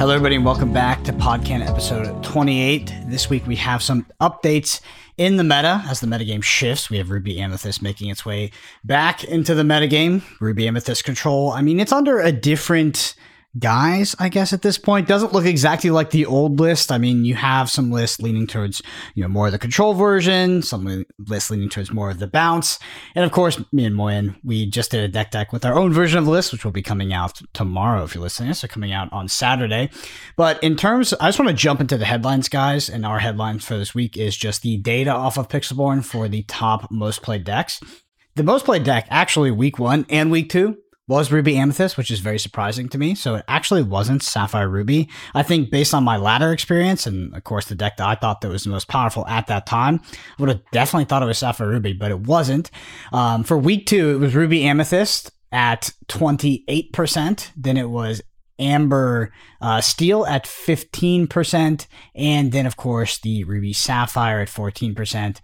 Hello, everybody, and welcome back to Podcana episode 28. This week we have some updates in the meta as the metagame shifts. We have Ruby Amethyst making its way back into the metagame. Ruby Amethyst control. I mean, it's under a different guys, I guess, at this point. Doesn't look exactly like the old list. I mean, you have some lists leaning towards, you know, more of the control version, some lists leaning towards more of the bounce. And of course, me and Moyen, we just did a deck tech with our own version of the list, which will be coming out tomorrow if you're listening. So coming out on Saturday. But in terms, I just want to jump into the headlines, guys. And our headlines for this week is just the data off of Pixelborn for the top most played decks. The most played deck, actually, week one and week two, was Ruby Amethyst, which is very surprising to me. So it actually wasn't Sapphire Ruby. I think based on my ladder experience and of course the deck that I thought that was the most powerful at that time, I would have definitely thought it was Sapphire Ruby, but it wasn't. Um, for week two, it was Ruby Amethyst at 28%. Then it was Amber uh, Steel at 15%. And then, of course, the Ruby Sapphire at 14%.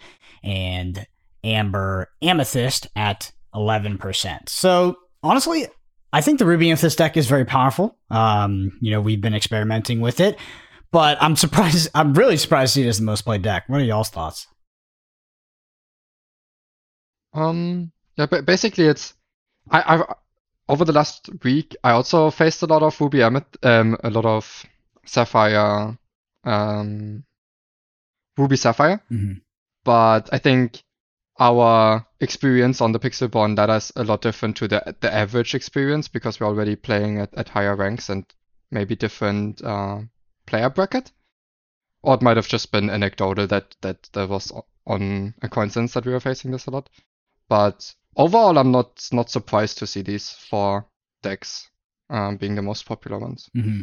And Amber Amethyst at 11%. So honestly, I think the Ruby Amethyst deck is very powerful. Um, you know, we've been experimenting with it, but I'm surprised. I'm really surprised to see it as the most played deck. What are y'all's thoughts? Um, yeah, but basically, it's I, I've over the last week I also faced a lot of Ruby Amet, um, a lot of Sapphire, um, Ruby Sapphire, mm-hmm. but I think our experience on the Pixelborn data is a lot different to the the average experience because we're already playing at, at higher ranks and maybe different uh, player bracket. Or it might have just been anecdotal that that there was on a coincidence that we were facing this a lot. But overall, I'm not not surprised to see these four decks um, being the most popular ones. Mm-hmm.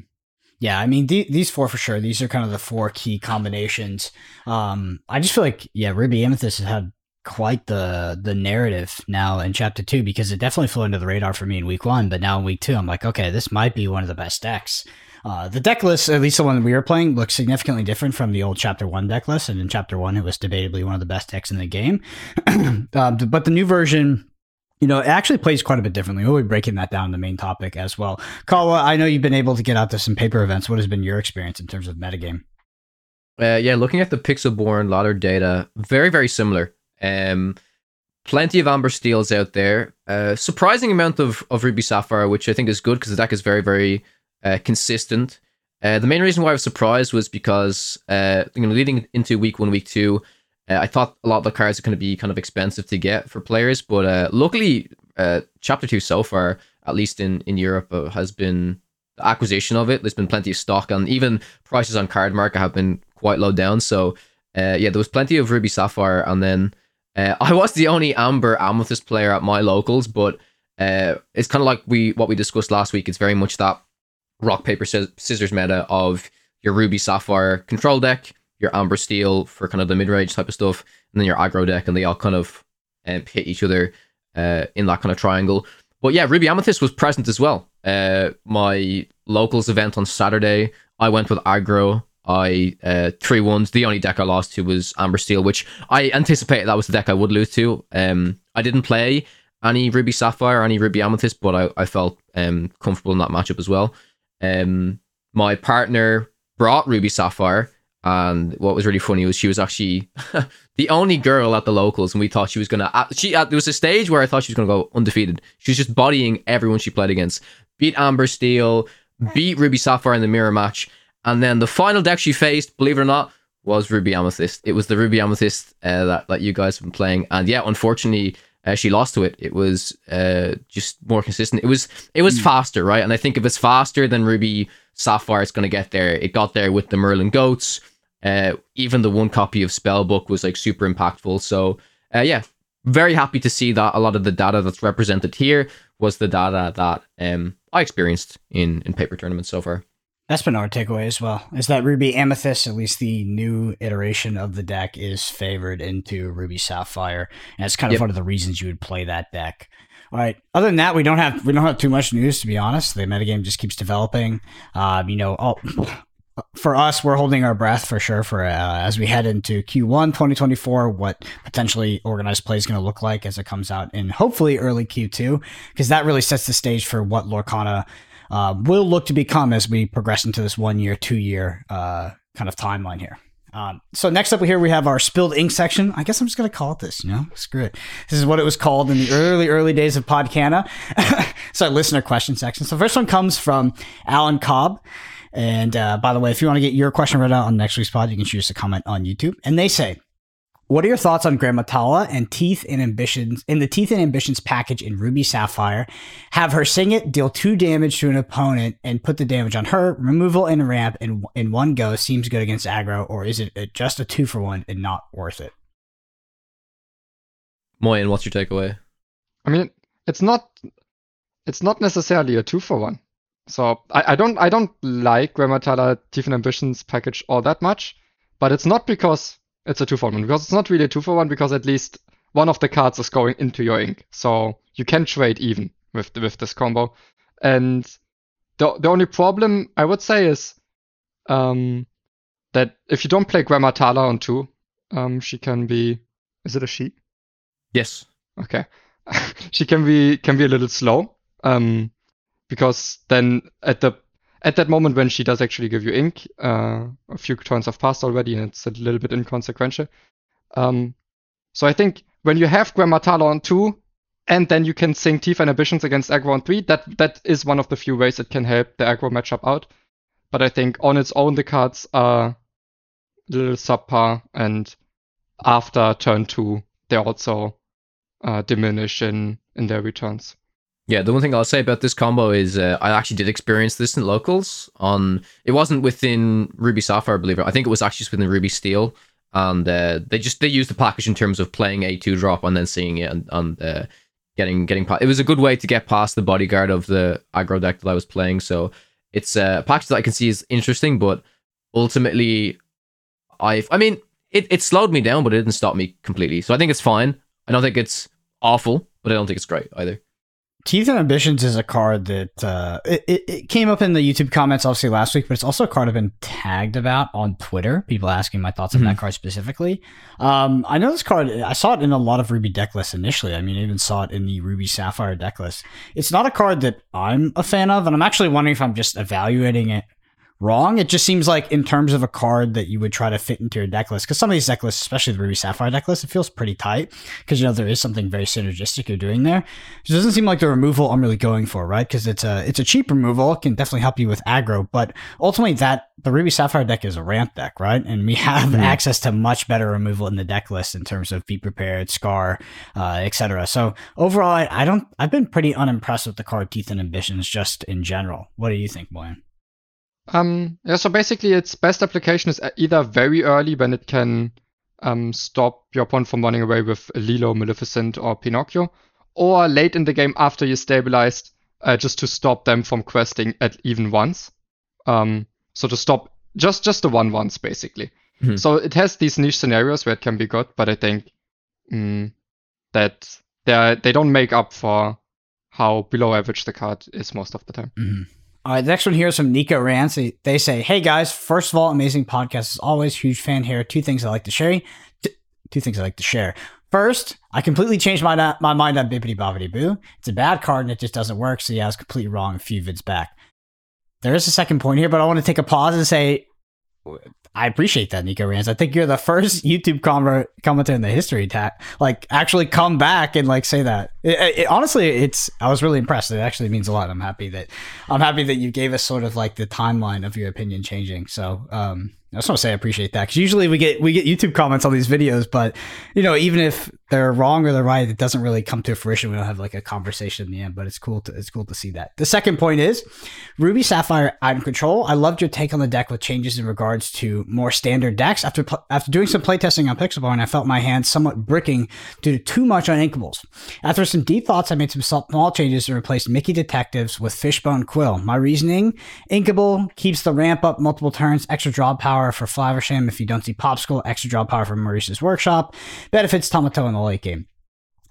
Yeah, I mean th- these four for sure. These are kind of the four key combinations. Um, I just feel like yeah, Ruby Amethyst has had quite the the narrative now in chapter two because it definitely flew under the radar for me in week one, but now in week two, I'm like, okay, this might be one of the best decks. Uh, the deck list, at least the one we were playing, looks significantly different from the old chapter one deck list, and in chapter one, it was debatably one of the best decks in the game. um, but the new version. You know, it actually plays quite a bit differently. We'll be breaking that down the main topic as well. Kawa, I know you've been able to get out to some paper events. What has been your experience in terms of metagame? Uh, yeah, looking at the Pixelborn ladder data, very, very similar. Um, plenty of Amber Steels out there. Uh, surprising amount of, of Ruby Sapphire, which I think is good because the deck is very, very uh, consistent. Uh, the main reason why I was surprised was because, uh, you know, leading into week one, week two, uh, I thought a lot of the cards are going to be kind of expensive to get for players, but uh, luckily, uh, chapter two so far, at least in in Europe, has been the acquisition of it. There's been plenty of stock, and even prices on Cardmarket have been quite low down. So, yeah, there was plenty of Ruby Sapphire, and then uh, I was the only Amber Amethyst player at my locals, but uh, it's kind of like we what we discussed last week. It's very much that rock paper scissors meta of your Ruby Sapphire control deck, your Amber Steel for kind of the mid range type of stuff, and then your aggro deck, and they all kind of um, hit each other uh, in that kind of triangle. But yeah, Ruby Amethyst was present as well. Uh, my locals event on Saturday, I went with aggro I uh, three ones. The only deck I lost to was Amber Steel, which I anticipated that was the deck I would lose to. Um, I didn't play any Ruby Sapphire, or any Ruby Amethyst, but I, I felt um comfortable in that matchup as well. Um, my partner brought Ruby Sapphire, and what was really funny was she was actually the only girl at the locals, and we thought she was gonna. Uh, she uh, there was a stage where I thought she was gonna go undefeated. She was just bodying everyone she played against. Beat Amber Steel, beat Ruby Sapphire in the mirror match and then the final deck she faced, believe it or not, was Ruby Amethyst. It was the Ruby Amethyst uh, that, that you guys have been playing. And yeah, unfortunately, uh, she lost to it. It was uh, just more consistent. It was it was mm. faster, right? And I think if it's faster than Ruby Sapphire, it's going to get there. It got there with the Merlin Goats. Uh, even the one copy of Spellbook was like super impactful. So uh, yeah, very happy to see that a lot of the data that's represented here was the data that um, I experienced in in paper tournaments so far. That's been our takeaway as well. Is that Ruby Amethyst, at least the new iteration of the deck, is favored into Ruby Sapphire, and it's kind of yep. one of the reasons you would play that deck. All right. Other than that, we don't have we don't have too much news to be honest. The metagame just keeps developing. Um, you know, all, for us, we're holding our breath for sure for uh, as we head into Q1 2024. What potentially organized play is going to look like as it comes out in hopefully early Q2, because that really sets the stage for what Lorcana uh, will look to become as we progress into this one year, two year uh, kind of timeline here. Um, so next up here we have our spilled ink section. I guess I'm just gonna call it this. You know, screw it. This is what it was called in the early early days of Podcana. so listener question section. So first one comes from Alan Cobb. And uh, by the way, if you want to get your question read out on next week's pod, you can choose to comment on YouTube. And they say, what are your thoughts on Gramma Tala and Teeth and Ambitions in the Teeth and Ambitions package in Ruby Sapphire? Have her sing it, deal two damage to an opponent, and put the damage on her. Removal and ramp in in one go seems good against aggro, or is it just a two for one and not worth it? Moyen, what's your takeaway? I mean, it's not it's not necessarily a two for one. So I, I don't I don't like Gramma Tala Teeth and Ambitions package all that much, but it's not because it's a two for one because it's not really a two for one because at least one of the cards is going into your ink, so you can trade even with with this combo. And the the only problem I would say is um, that if you don't play Gramma Tala on two, um, she can be. Is it a she? Yes. Okay. she can be can be a little slow. Um, because then at the at that moment when she does actually give you ink, uh, a few turns have passed already, and it's a little bit inconsequential. Um, so I think when you have Gramma Tala on two, and then you can sing Teeth and Ambitions against aggro on three, that that is one of the few ways it can help the aggro matchup out. But I think on its own the cards are a little subpar, and after turn two, they also uh, diminish in in their returns. Yeah, the one thing I'll say about this combo is uh, I actually did experience this in locals. On it wasn't within Ruby Sapphire, I believe it. I think it was actually within Ruby Steel, and uh, they just they used the package in terms of playing a two drop and then seeing it and, and uh, getting getting. it was a good way to get past the bodyguard of the aggro deck that I was playing. So it's a package that I can see is interesting, but ultimately, I I mean it it slowed me down, but it didn't stop me completely. So I think it's fine. I don't think it's awful, but I don't think it's great either. Teeth and Ambitions is a card that uh, it, it came up in the YouTube comments obviously last week, but it's also a card I've been tagged about on Twitter. People asking my thoughts mm-hmm. on that card specifically. Um, I know this card. I saw it in a lot of Ruby deck lists initially. I mean, I even saw it in the Ruby Sapphire deck list. It's not a card that I'm a fan of, and I'm actually wondering if I'm just evaluating it wrong. It just seems like in terms of a card that you would try to fit into your deck list, because some of these deck lists, especially the Ruby Sapphire deck list, it feels pretty tight because you know there is something very synergistic you're doing there. It doesn't seem like the removal I'm really going for, right? Because it's a it's a cheap removal, it can definitely help you with aggro, but ultimately that the Ruby Sapphire deck is a ramp deck, right? And we have mm-hmm. access to much better removal in the deck list in terms of be prepared, scar, uh, etc. So overall, I, I don't I've been pretty unimpressed with the card Teeth and Ambitions just in general. What do you think, Moyen? Um, yeah, so basically its best application is either very early when it can um, stop your opponent from running away with Lilo, Maleficent, or Pinocchio, or late in the game after you stabilized, uh, just to stop them from questing at even once. Um, so to stop just just the one once basically. Mm-hmm. So it has these niche scenarios where it can be good, but I think mm, that they they don't make up for how below average the card is most of the time. Mm-hmm. All right, the next one here is from Nico Rance. They say, "Hey guys, first of all, amazing podcast as always. Huge fan here. Two things I like to share. Two things I like to share. First, I completely changed my my mind on Bippity Boppity Boo. It's a bad card and it just doesn't work. So yeah, I was completely wrong a few vids back. There is a second point here, but I want to take a pause and say I appreciate that, Nico Rans. I think you're the first YouTube com- commenter in the history to like actually come back and like say that. It, it, honestly, it's I was really impressed. It actually means a lot. I'm happy that I'm happy that you gave us sort of like the timeline of your opinion changing. So um, I just want to say I appreciate that because usually we get we get YouTube comments on these videos, but you know even if they're wrong or they're right, it doesn't really come to fruition. We don't have like a conversation in the end, but it's cool to it's cool to see that. The second point is Ruby Sapphire item control. I loved your take on the deck with changes in regards to more standard decks. After after doing some playtesting on Pixelborn, I felt my hands somewhat bricking due to too much uninkables. After some deep thoughts, I made some small changes and replaced Mickey Detectives with Fishbone Quill. My reasoning: inkable keeps the ramp up multiple turns, extra draw power power for Flaversham if you don't see Popsicle, extra draw power for Maurice's Workshop, benefits Tamatoa in the late game.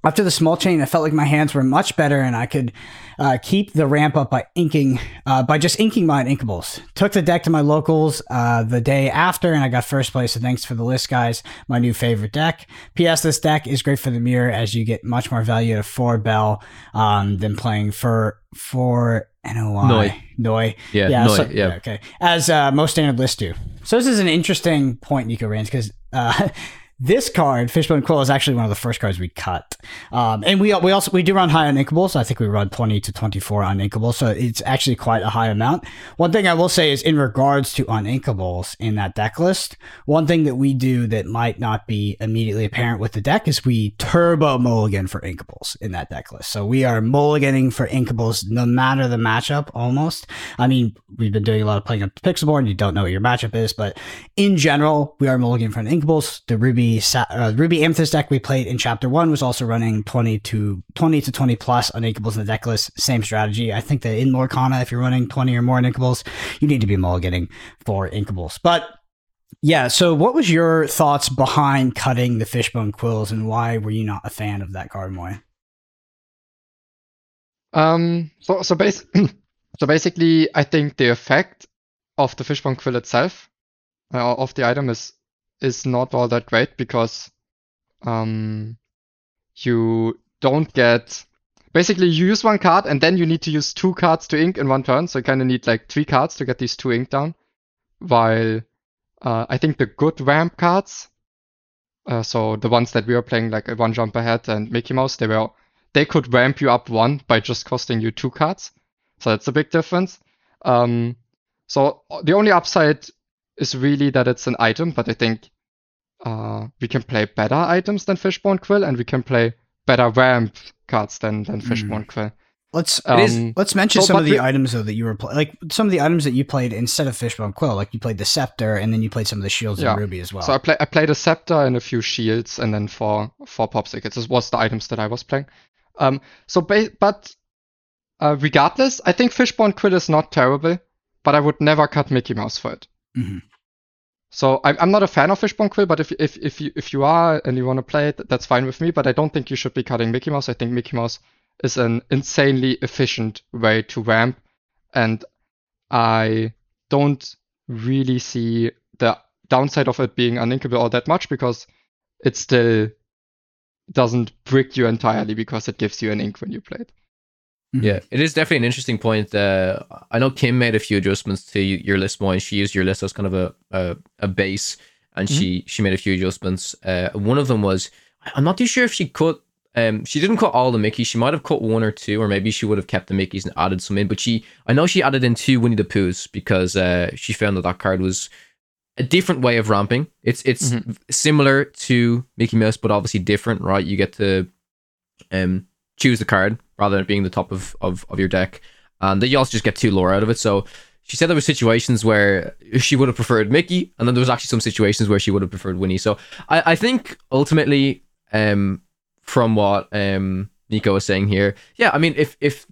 After the small chain, I felt like my hands were much better and I could uh, keep the ramp up by inking, uh, by just inking my inkables. Took the deck to my locals uh, the day after and I got first place. So thanks for the list, guys. My new favorite deck. P.S. This deck is great for the mirror as you get much more value at a four bell um, than playing for for NOI. Noi. Noi. Yeah, yeah, Noi, so- yeah. Okay, as uh, most standard lists do. So this is an interesting point, Nico Rans, because uh, this card, Fishbone Quill, is actually one of the first cards we cut. Um, and we we also we do run high on inkables. I think we run twenty to twenty four on inkables, so it's actually quite a high amount. One thing I will say is in regards to uninkables in that deck list, one thing that we do that might not be immediately apparent with the deck is we turbo mulligan for inkables in that deck list. So we are mulliganing for inkables no matter the matchup almost. I mean, we've been doing a lot of playing up the Pixelborn and you don't know what your matchup is, but in general, we are mulliganing for inkables. The Ruby Sa- uh, Ruby Amethyst deck we played in chapter one was also running 20 to 20 to 20 plus uninkables in the deck list. Same strategy. I think that in Lorcana, if you're running 20 or more uninkables, you need to be mulliganing for inkables. But yeah, so what was your thoughts behind cutting the fishbone quills and why were you not a fan of that card, Moy? Um, so so bas- so basically, I think the effect of the fishbone quill itself, uh, of the item is is not all that great because um you don't get basically you use one card and then you need to use two cards to ink in one turn, so you kind of need like three cards to get these two ink down. While uh, I think the good ramp cards, uh, so the ones that we were playing like one jump ahead and Mickey Mouse, they were they could ramp you up one by just costing you two cards. So that's a big difference. Um, so the only upside is really that it's an item, but I think uh, we can play better items than Fishbone Quill, and we can play better ramp cards than than Mm. Fishbone Quill. Let's It is- Um, let's mention so, some of the we- items though that you were like some of the items that you played instead of fishbone quill. Like you played the scepter, and then you played some of the shields Yeah. and ruby as well. So I play I played a scepter and a few shields, and then four four popsicles. This was the items that I was playing. Um, so ba- but uh, regardless, I think Fishbone Quill is not terrible, but I would never cut Mickey Mouse for it. Mhm. So I'm I'm not a fan of Fishbone Quill, but if if if you if you are and you want to play it, that's fine with me. But I don't think you should be cutting Mickey Mouse. I think Mickey Mouse is an insanely efficient way to ramp, and I don't really see the downside of it being uninkable all that much because it still doesn't brick you entirely because it gives you an ink when you play it. Mhm. Yeah, it is definitely an interesting point. Uh, I know Kim made a few adjustments to your list more, and she used your list as kind of a a, a base, and she she made a few adjustments. Uh, one of them was I'm not too sure if she cut. Um, she didn't cut all the Mickeys. She might have cut one or two, or maybe she would have kept the Mickeys and added some in. But she, I know she added in two Winnie the Poohs because uh, she found that that card was a different way of ramping. It's it's Mhm. similar to Mickey Mouse, but obviously different, right? You get to um choose the card rather than being the top of, of, of your deck. And then you also just get two lore out of it. So she said there were situations where she would have preferred Mickey, and then there was actually some situations where she would have preferred Winnie. So I, I think ultimately, um, from what um Nico was saying here, yeah, I mean if if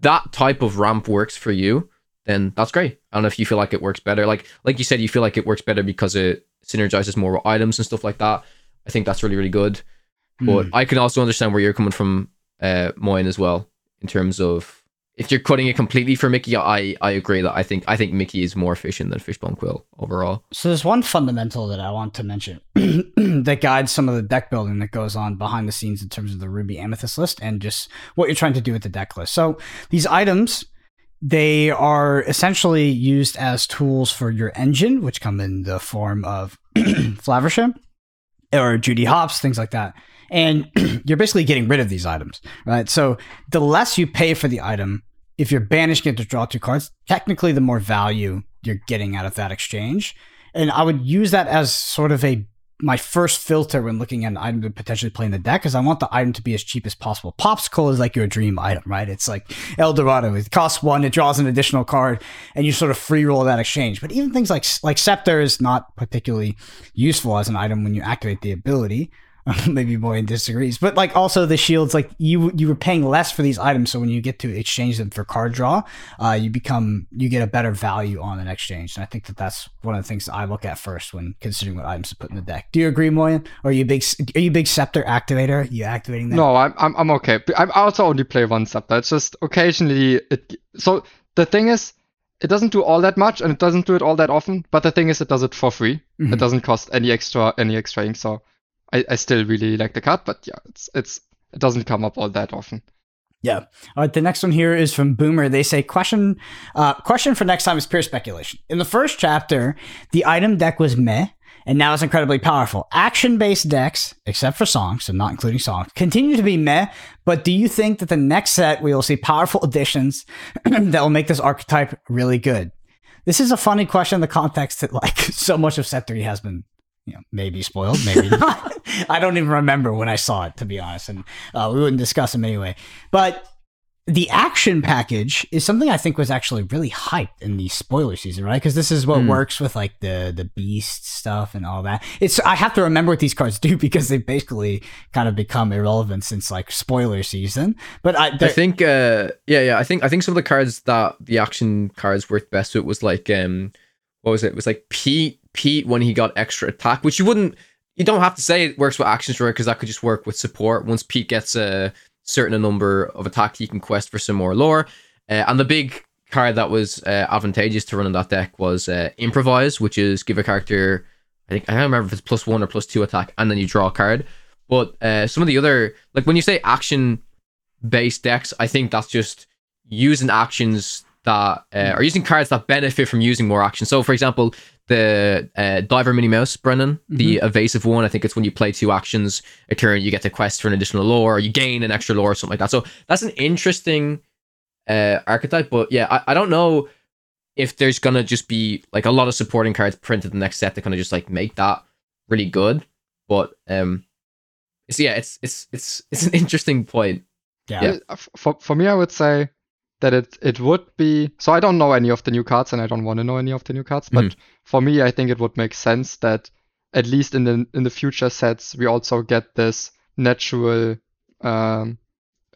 that type of ramp works for you, then that's great. I don't know if you feel like it works better. Like like you said, you feel like it works better because it synergizes more with items and stuff like that. I think that's really, really good. But Hmm. I can also understand where you're coming from, uh, Moyen as well, in terms of if you're cutting it completely for Mickey. I I agree that I think I think Mickey is more efficient than Fishbone Quill overall. So there's one fundamental that I want to mention that guides some of the deck building that goes on behind the scenes in terms of the Ruby Amethyst list and just what you're trying to do with the deck list. So these items, they are essentially used as tools for your engine, which come in the form of Flaversham or Judy Hopps, things like that. And you're basically getting rid of these items, right? So the less you pay for the item, if you're banishing it to draw two cards, technically the more value you're getting out of that exchange. And I would use that as sort of a my first filter when looking at an item to potentially play in the deck is I want the item to be as cheap as possible. Popsicle is like your dream item, right? It's like El Dorado. It costs one, it draws an additional card, and you sort of free roll that exchange. But even things like like Scepter is not particularly useful as an item when you activate the ability. Maybe Moyen disagrees, but like also the shields, like you you were paying less for these items, so when you get to exchange them for card draw, uh, you become you get a better value on an exchange. And I think that that's one of the things I look at first when considering what items to put in the deck. Do you agree, Moyen? Are you big are you big scepter activator? Are you activating that? No, I'm I'm I'm okay. I also only play one scepter. It's just occasionally it. So the thing is, it doesn't do all that much, and it doesn't do it all that often. But the thing is, it does it for free. Mhm. It doesn't cost any extra any extra ink. So I, I still really like the card, but yeah, it's it's it doesn't come up all that often. Yeah. All right. The next one here is from Boomer. They say question uh, question for next time is pure speculation. In the first chapter, the item deck was meh, and now it's incredibly powerful. Action based decks, except for songs, so not including songs, continue to be meh. But do you think that the next set we will see powerful additions that will make this archetype really good? This is a funny question in the context that like so much of set three has been you know, maybe spoiled, maybe not. I don't even remember when I saw it, to be honest, and uh, we wouldn't discuss them anyway. But the action package is something I think was actually really hyped in the spoiler season, right? Because this is what Mm. works with like the the beast stuff and all that. It's I have to remember what these cards do because they've basically kind of become irrelevant since like spoiler season. But I, I think, uh, yeah, yeah. I think, I think some of the cards that the action cards worked best with was like, um, what was it? It was like Pete, Pete when he got extra attack, which you wouldn't, you don't have to say it works with actions, right? Because that could just work with support. Once Pete gets a certain number of attack, he can quest for some more lore. Uh, and the big card that was uh, advantageous to run in that deck was uh, improvise, which is give a character, I think I don't remember if it's plus one or plus two attack, and then you draw a card. But uh, some of the other, like when you say action based decks, I think that's just using actions that uh, are using cards that benefit from using more action. So, for example, the uh, Diver Minnie Mouse, Brennan, the evasive one, I think it's when you play two actions a turn, you get to quest for an additional lore, or you gain an extra lore, or something like that. So, that's an interesting uh, archetype. But yeah, I, I don't know if there's gonna just be like a lot of supporting cards printed the next set to kind of just like make that really good. But um, it's yeah, it's it's it's it's an interesting point. yeah. Yeah, for for me, I would say that it it would be. So I don't know any of the new cards, and I don't want to know any of the new cards. But for me, I think it would make sense that at least in the in the future sets, we also get this natural um,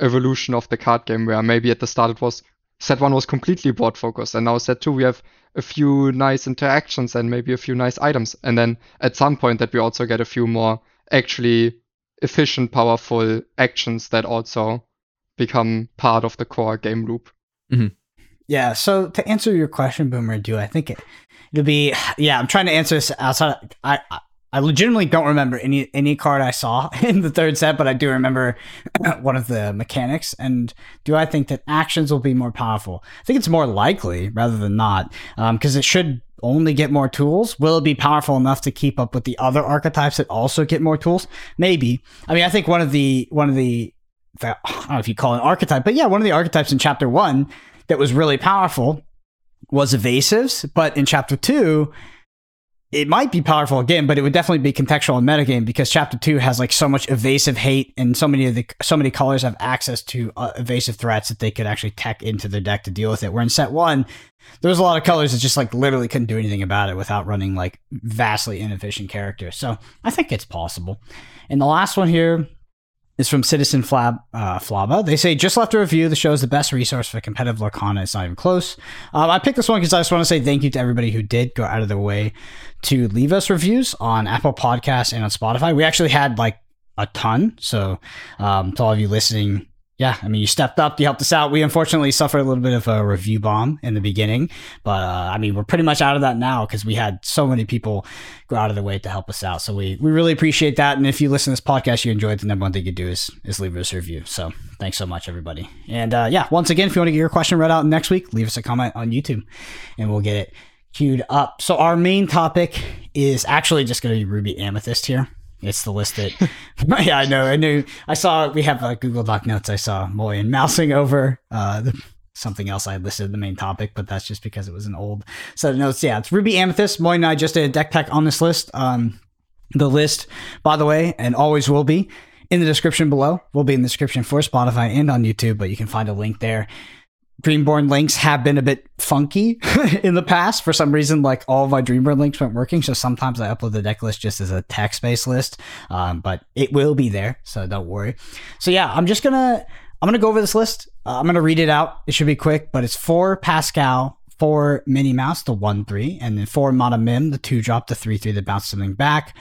evolution of the card game, where maybe at the start it was set one was completely board focused, and now set two we have a few nice interactions and maybe a few nice items, and then at some point that we also get a few more actually efficient, powerful actions that also become part of the core game loop. Mm-hmm. Yeah. So to answer your question, Boomer, do I think it it'll be? Yeah, I'm trying to answer this outside. I I, I legitimately don't remember any any card I saw in the third set, but I do remember one of the mechanics. And do I think that actions will be more powerful? I think it's more likely rather than not, um, because it should only get more tools. Will it be powerful enough to keep up with the other archetypes that also get more tools? Maybe. I mean, I think one of the one of the the- I don't know if you call it an archetype, but yeah, one of the archetypes in chapter one that was really powerful was evasives, but in chapter two, it might be powerful again, but it would definitely be contextual in metagame because chapter two has like so much evasive hate and so many of the so many colors have access to uh, evasive threats that they could actually tech into their deck to deal with it. Where in set one, there was a lot of colors that just like literally couldn't do anything about it without running like vastly inefficient characters. So I think it's possible. And the last one here is from Citizen Flab, uh, Flaba. They say, just left a review. The show is the best resource for competitive Lorcana. It's not even close. Um, I picked this one because I just want to say thank you to everybody who did go out of their way to leave us reviews on Apple Podcasts and on Spotify. We actually had like a ton. So um, to all of you listening, yeah, I mean, you stepped up, you helped us out. We unfortunately suffered a little bit of a review bomb in the beginning, but uh, I mean, we're pretty much out of that now because we had so many people go out of their way to help us out. So we, we really appreciate that. And if you listen to this podcast, you enjoyed, the number one thing you do is, is leave us a review. So thanks so much, everybody. And uh, yeah, once again, if you want to get your question read out next week, leave us a comment on YouTube and we'll get it queued up. So our main topic is actually just going to be Ruby Amethyst here. It's the list that, yeah, I know. I knew. I saw we have uh, Google Doc notes. I saw Moyen mousing over uh, the, something else I listed the main topic, but that's just because it was an old set of notes. Yeah, it's Ruby Amethyst. Moyen and I just did a deck tech on this list. Um, the list, by the way, and always will be in the description below. Will be in the description for Spotify and on YouTube, but you can find a link there. Dreamborn links have been a bit funky in the past. For some reason, like all my Dreamborn links weren't working. So sometimes I upload the deck list just as a text based list. Um, but it will be there. So don't worry. So yeah, I'm just going to, I'm going to go over this list. Uh, I'm going to read it out. It should be quick, but it's for Pascal, for Minnie Mouse, the 1 3, and then for Madam Mim, the 2 drop, the 3 3 that bounces something back.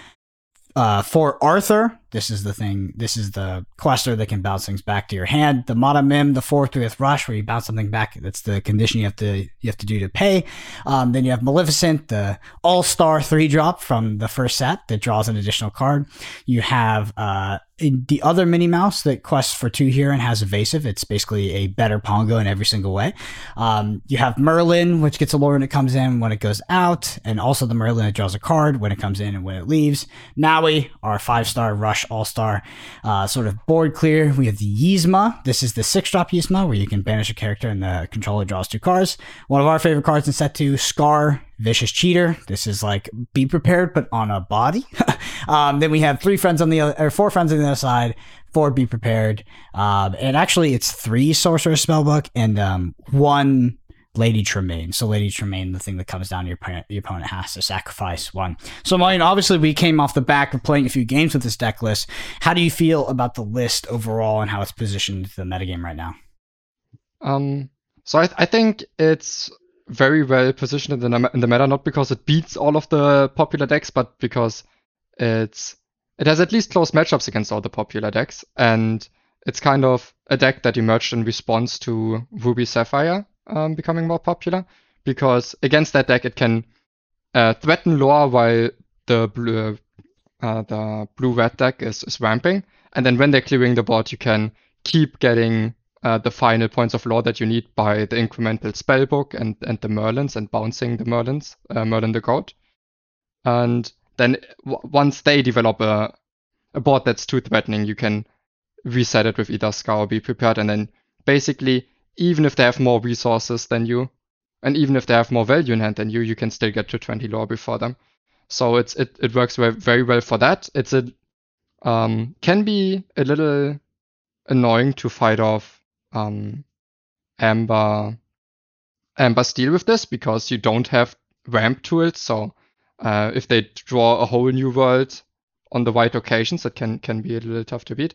Uh, for Arthur, This is the thing. This is the cluster that can bounce things back to your hand. The Madam Mim, the fourth with Rush, where you bounce something back. That's the condition you have to you have to do to pay. Um, then you have Maleficent, the All Star three drop from the first set that draws an additional card. You have uh, the other Minnie Mouse that quests for two here and has evasive. It's basically a better Pongo in every single way. Um, you have Merlin, which gets a lure when it comes in, when it goes out, and also the Merlin that draws a card when it comes in and when it leaves. Maui, our five star Rush All Star, uh, sort of board clear. We have the Yzma. This is the six drop Yzma where you can banish a character and the controller draws two cards. One of our favorite cards in set two, Scar, Vicious Cheater. This is like be prepared, but on a body. um, then we have three friends on the other, or four friends on the other side. Four be prepared. Um, and actually, it's three Sorcerer Spellbook and um, one Lady Tremaine. So Lady Tremaine, the thing that comes down, your opponent, your opponent has to sacrifice one. So Marian, obviously we came off the back of playing a few games with this deck list. How do you feel about the list overall and how it's positioned to the metagame right now? Um, so I, I think it's very well positioned in the, in the meta, not because it beats all of the popular decks, but because it's it has at least close matchups against all the popular decks, and it's kind of a deck that emerged in response to Ruby Sapphire um, becoming more popular. Because against that deck, it can uh, threaten lore while the blue uh, the blue red deck is, is ramping, and then when they're clearing the board, you can keep getting uh, the final points of lore that you need by the incremental spellbook and, and the Merlins and bouncing the Merlins, uh, Merlin the Goat. And then w- once they develop a, a board that's too threatening, you can reset it with either Scour Be Prepared. And then basically, even if they have more resources than you, and even if they have more value in hand than you, you can still get to 20 lore before them. So it's it, it works very, well for that. It's a um, can be a little annoying to fight off um, Amber Amber Steel with this because you don't have ramp tools. So uh, if they draw a whole new world on the right occasions, that can can be a little tough to beat.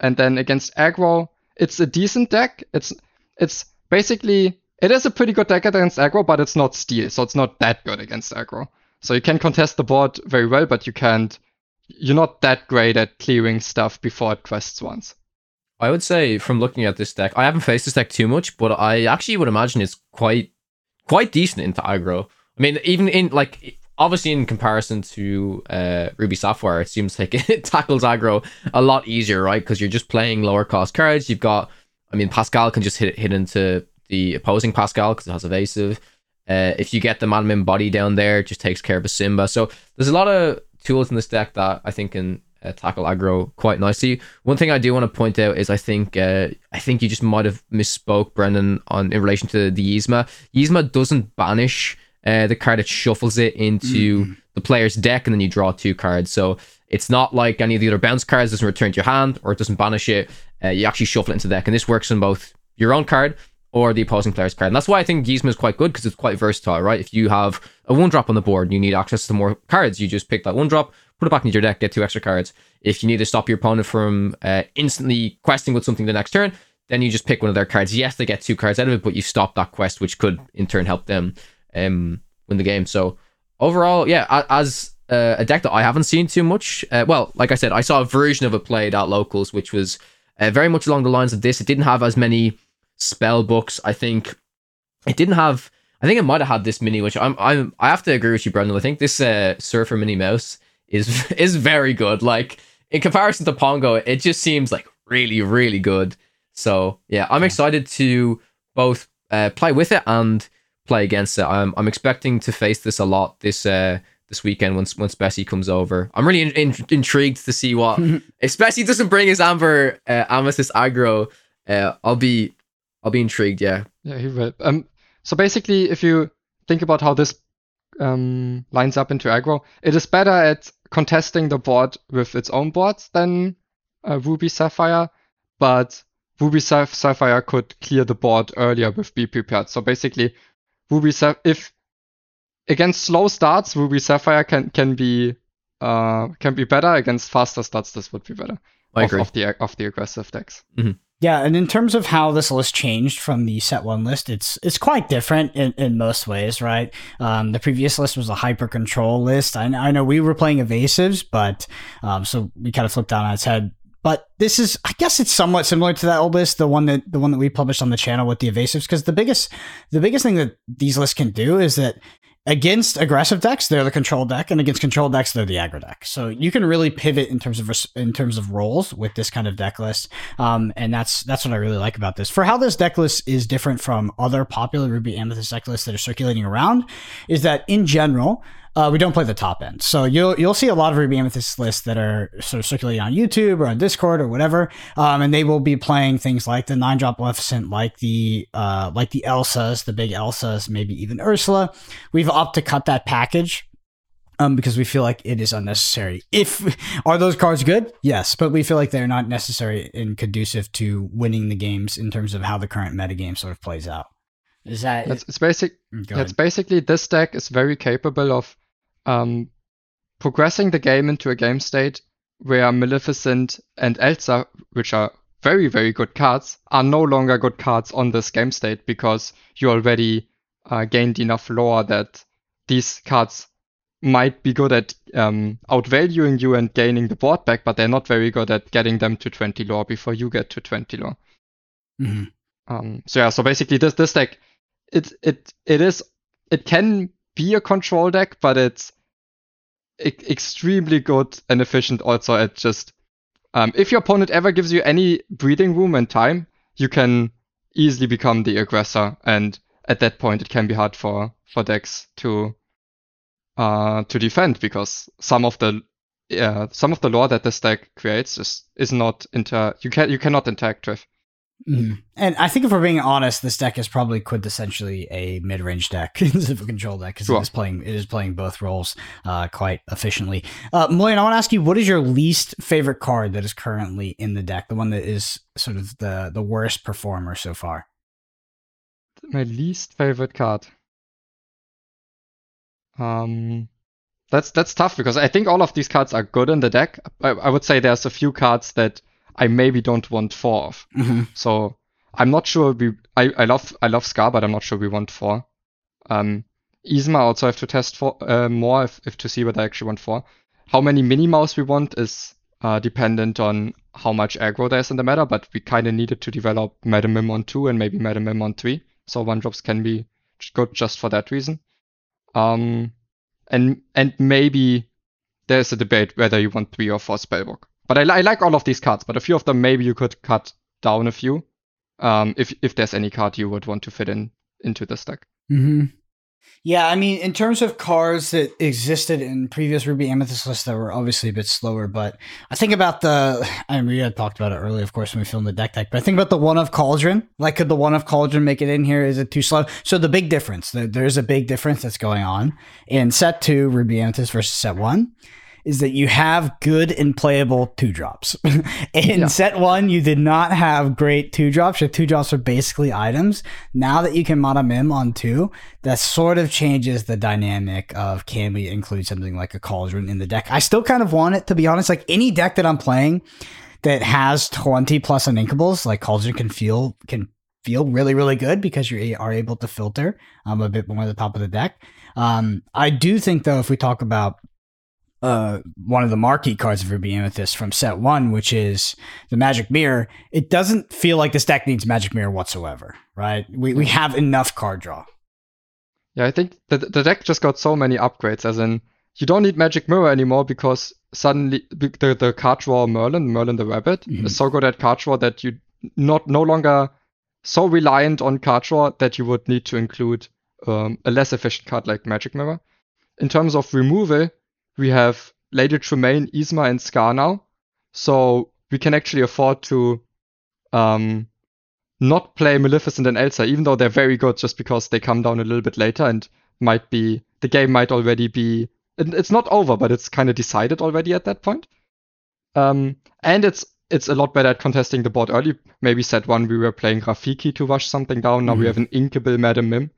And then against aggro, it's a decent deck. It's it's basically it is a pretty good deck against aggro, but it's not steel, so it's not that good against aggro. So you can contest the board very well, but you can't. You're not that great at clearing stuff before it quests once. I would say from looking at this deck, I haven't faced this deck too much, but I actually would imagine it's quite quite decent into aggro. I mean, even in like obviously in comparison to uh, Ruby Sapphire, it seems like it tackles aggro a lot easier, right? Because you're just playing lower cost cards. You've got, I mean, Pascal can just hit hit into the opposing Pascal because it has evasive. Uh, if you get the Mim body down there, it just takes care of a Simba. So there's a lot of tools in this deck that I think can uh, tackle aggro quite nicely. One thing I do want to point out is I think uh, I think you just might have misspoke, Brendan, on in relation to the Yzma. Yzma doesn't banish uh, the card; it shuffles it into mm. the player's deck, and then you draw two cards. So it's not like any of the other bounce cards doesn't return to your hand or it doesn't banish it. Uh, you actually shuffle it into the deck, and this works on both your own card or the opposing player's card. And that's why I think Yzma is quite good because it's quite versatile, right? If you have a one drop on the board and you need access to more cards, you just pick that one drop, put it back into your deck, get two extra cards. If you need to stop your opponent from uh, instantly questing with something the next turn, then you just pick one of their cards. Yes, they get two cards out of it, but you stop that quest, which could in turn help them um, win the game. So overall, yeah, as uh, a deck that I haven't seen too much. Uh, well, like I said, I saw a version of it played at locals, which was uh, very much along the lines of this. It didn't have as many spell books. I think it didn't have. I think it might have had this Minnie, which I'm. I'm. I have to agree with you, Brendan. I think this uh, Surfer Minnie Mouse is is very good. Like in comparison to Pongo, it just seems like really, really good. So yeah, I'm excited to both uh, play with it and play against it. I'm I'm expecting to face this a lot this uh this weekend once once Bessie comes over. I'm really in, in, intrigued to see what if Bessie doesn't bring his Amber uh, Amethyst aggro. Uh, I'll be I'll be intrigued. Yeah. Yeah, he will. Um. So basically, if you think about how this um lines up into aggro, it is better at contesting the board with its own boards than uh, Ruby Sapphire, but Ruby Sapphire could clear the board earlier with Be Prepared. So basically, Ruby Sapphire, if against slow starts, Ruby Sapphire can can be uh can be better. Against faster starts, this would be better. I agree. Of, of the of the aggressive decks. Mm-hmm. Yeah, and in terms of how this list changed from the set one list, it's it's quite different in, in most ways, right? Um, the previous list was a hyper control list. I, I know we were playing evasives, but um, so we kind of flipped down on its head. But this is, I guess, it's somewhat similar to that old list, the one that the one that we published on the channel with the evasives, because the biggest the biggest thing that these lists can do is that against aggressive decks, they're the control deck, and against control decks, they're the aggro deck. So you can really pivot in terms of in terms of roles with this kind of deck list, um, and that's that's what I really like about this. For how this deck list is different from other popular Ruby Amethyst deck lists that are circulating around, is that in general, uh, we don't play the top end. So you'll you'll see a lot of Ruby Amethyst lists that are sort of circulating on YouTube or on Discord or whatever, um, and they will be playing things like the nine drop Maleficent, like the uh, like the Elsas, the big Elsas, maybe even Ursula. We've opted to cut that package. Um, because we feel like it is unnecessary. If are those cards good? Yes, but we feel like they're not necessary and conducive to winning the games in terms of how the current metagame sort of plays out. Is that it's, it's basic? It's basically this deck is very capable of um, progressing the game into a game state where Maleficent and Elsa, which are very, very good cards, are no longer good cards on this game state because you already uh, gained enough lore that these cards might be good at um, outvaluing you and gaining the board back, but they're not very good at getting them to 20 lore before you get to 20 lore. Mm-hmm. Um, so yeah, so basically this this deck, it it it is it can be a control deck, but it's e- extremely good and efficient also at just um, if your opponent ever gives you any breathing room and time, you can easily become the aggressor, and at that point it can be hard for for decks to uh, to defend because some of the uh, some of the lore that this deck creates is is not inter you can you cannot interact with. Mm. And I think if we're being honest, this deck is probably quintessentially a mid-range deck instead of a control deck because sure. it is playing it is playing both roles uh, quite efficiently. Uh, Million, I want to ask you, what is your least favorite card that is currently in the deck? The one that is sort of the the worst performer so far. My least favorite card. Um, that's that's tough because I think all of these cards are good in the deck. I, I would say there's a few cards that I maybe don't want four of. Mm-hmm. So I'm not sure we. I, I love I love Scar, but I'm not sure we want four. Um, Yzma also have to test for uh, more if, if to see whether I actually want four. How many Minnie Mouse we want is uh, dependent on how much aggro there is in the meta, but we kind of needed to develop Madam Mim on two and maybe Madam Mim on three. So one drops can be good just for that reason. Um, and and maybe there's a debate whether you want three or four spellbook. But I, I like all of these cards, but a few of them maybe you could cut down a few. Um, if if there's any card you would want to fit in into this deck. Mm-hmm. Yeah, I mean, in terms of cards that existed in previous Ruby Amethyst lists that were obviously a bit slower, but I think about the, I mean, we had talked about it earlier, of course, when we filmed the deck tech, but I think about the one of Cauldron. Like, could the one of Cauldron make it in here? Is it too slow? So the big difference, there's a big difference that's going on in set two, Ruby Amethyst versus set one is that you have good and playable two drops. In yeah. set one, you did not have great two drops. Your two drops are basically items. Now that you can Madam Mim on two, that sort of changes the dynamic of can we include something like a Cauldron in the deck. I still kind of want it, to be honest. Like any deck that I'm playing that has 20 plus uninkables, like Cauldron can feel, can feel really, really good because you are able to filter um, a bit more at the top of the deck. Um, I do think, though, if we talk about uh, one of the marquee cards of Ruby Amethyst from set one, which is the Magic Mirror, it doesn't feel like this deck needs Magic Mirror whatsoever, right? We, we have enough card draw. Yeah, I think the, the deck just got so many upgrades, as in, you don't need Magic Mirror anymore because suddenly the, the card draw Merlin, Merlin the Rabbit, mm-hmm. is so good at card draw that you not no longer so reliant on card draw that you would need to include um, a less efficient card like Magic Mirror. In terms of removal, we have Lady Tremaine, Yzma, and Scar now. So we can actually afford to um, not play Maleficent and Elsa, even though they're very good just because they come down a little bit later and might be the game might already be it's not over, but it's kind of decided already at that point. Um, and it's it's a lot better at contesting the board early. Maybe set one we were playing Rafiki to wash something down. Now mm-hmm. we have an inkable Madam Mim.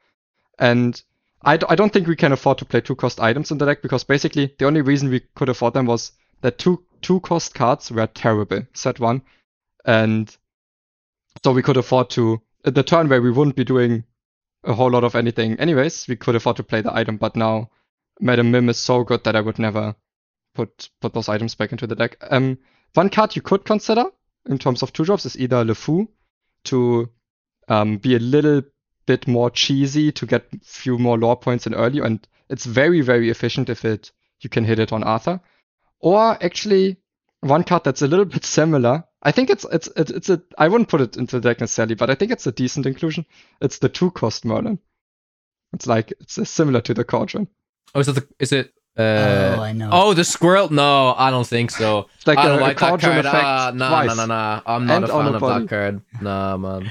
And I d- I don't think we can afford to play two cost items in the deck because basically the only reason we could afford them was that two two cost cards were terrible set one, and So we could afford to at the turn where we wouldn't be doing a whole lot of anything anyways, we could afford to play the item, but now Madam Mim is so good that I would never put put those items back into the deck. Um one card you could consider in terms of two drops is either LeFou to um, be a little bit more cheesy to get a few more lore points in early, and it's very, very efficient if it you can hit it on Arthur. Or actually, one card that's a little bit similar. I think it's it's it's, it's a I wouldn't put it into the deck necessarily, but I think it's a decent inclusion. It's the two cost Merlin. It's like it's similar to the Cauldron. Oh, is it? The, is it? Uh, oh, I know. Oh, the squirrel? No, I don't think so. It's like I a, don't a like that Cauldron card. effect Ah, nah, twice. nah, nah, nah. I'm not And a fan of body. that card. Nah, man.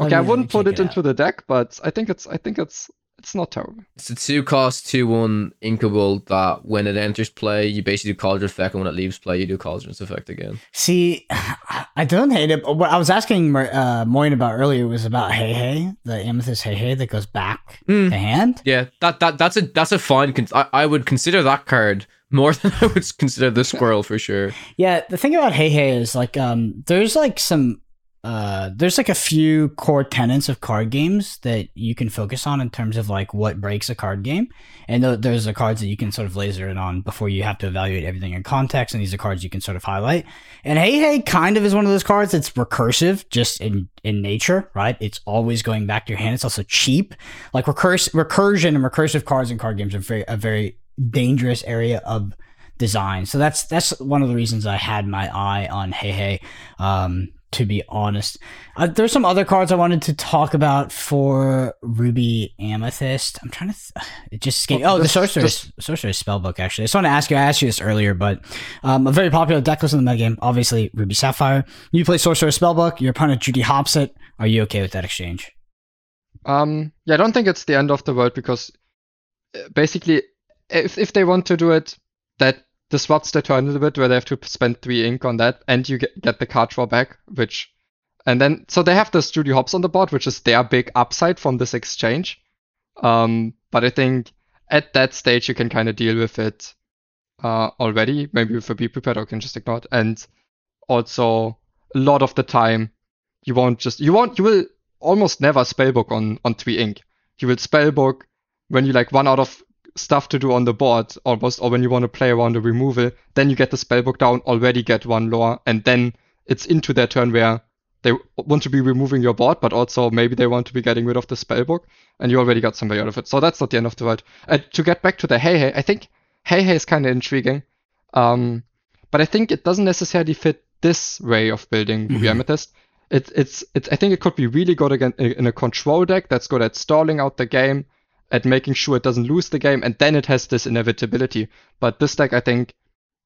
Let Okay, I wouldn't put check it into the deck, but I think it's I think it's it's not terrible. It's a two cost, two one inkable that when it enters play, you basically do Cauldron's effect, and when it leaves play, you do Cauldron's effect again. See, I don't hate it. But what I was asking Mer- uh, Moyen about earlier was about HeiHei, the Amethyst HeiHei that goes back Hmm. to hand. Yeah, that that that's a that's a fine. Con- I, I would consider that card more than I would consider the squirrel for sure. Yeah, the thing about HeiHei is like, um, there's like some, uh, there's like a few core tenets of card games that you can focus on in terms of like what breaks a card game, and th- there's the cards that you can sort of laser in on before you have to evaluate everything in context, and these are cards you can sort of highlight. And HeiHei kind of is one of those cards that's recursive just in in nature, right? It's always going back to your hand. It's also cheap. Like recurs- recursion and recursive cards in card games are very a very dangerous area of design. So that's that's one of the reasons I had my eye on HeiHei. Um, to be honest, uh, there's some other cards I wanted to talk about for Ruby Amethyst. I'm trying to. Th- it just escaped. Well, oh, the this- Sorcerer's Sorcerer's Spellbook. Actually, I just want to ask you. I asked you this earlier, but um, a very popular decklist in the metagame. Obviously, Ruby Sapphire. You play Sorcerer's Spellbook. Your opponent Judy Hopps it. Are you okay with that exchange? Um, yeah, I don't think it's the end of the world because uh, basically, if if they want to do it, that the turn a little bit, where they have to spend three ink on that, and you get get the card draw back, which, and then so they have the Judy Hopps on the board, which is their big upside from this exchange. Um, but I think at that stage you can kind of deal with it uh, already. Maybe with a be prepared, or can just ignore it. And also, a lot of the time, you won't just you won't you will almost never spellbook on on three ink. You will spellbook when you like run out of stuff to do on the board almost, or when you want to play around a removal. Then you get the spellbook down, already get one lore, and then it's into their turn where they want to be removing your board, but also maybe they want to be getting rid of the spellbook, and you already got somebody out of it. So that's not the end of the world. To get back to the HeiHei, I think HeiHei is kind of intriguing, um, but I think it doesn't necessarily fit this way of building Mhm. Amethyst. It, it's, it's, I think it could be really good again in a control deck that's good at stalling out the game, at making sure it doesn't lose the game, and then it has this inevitability. But this deck, I think,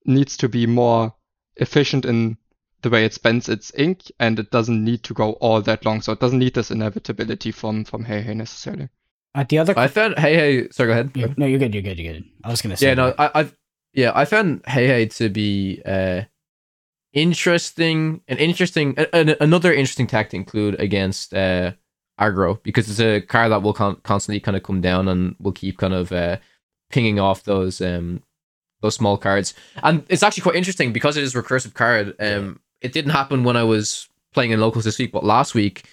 needs to be more efficient in the way it spends its ink, and it doesn't need to go all that long. So it doesn't need this inevitability from from HeiHei necessarily. Uh, the other. I found HeiHei. Sorry, go ahead. Yeah, no, you're good. You're good. You're good. I was gonna say. Yeah, no. I, I've yeah, I found HeiHei to be uh interesting, an interesting, a, a- another interesting tech to include against uh aggro because it's a card that will con- constantly kind of come down and will keep kind of uh pinging off those um those small cards, and it's actually quite interesting because it is a recursive card. Um, it didn't happen when I was playing in locals this week, but last week,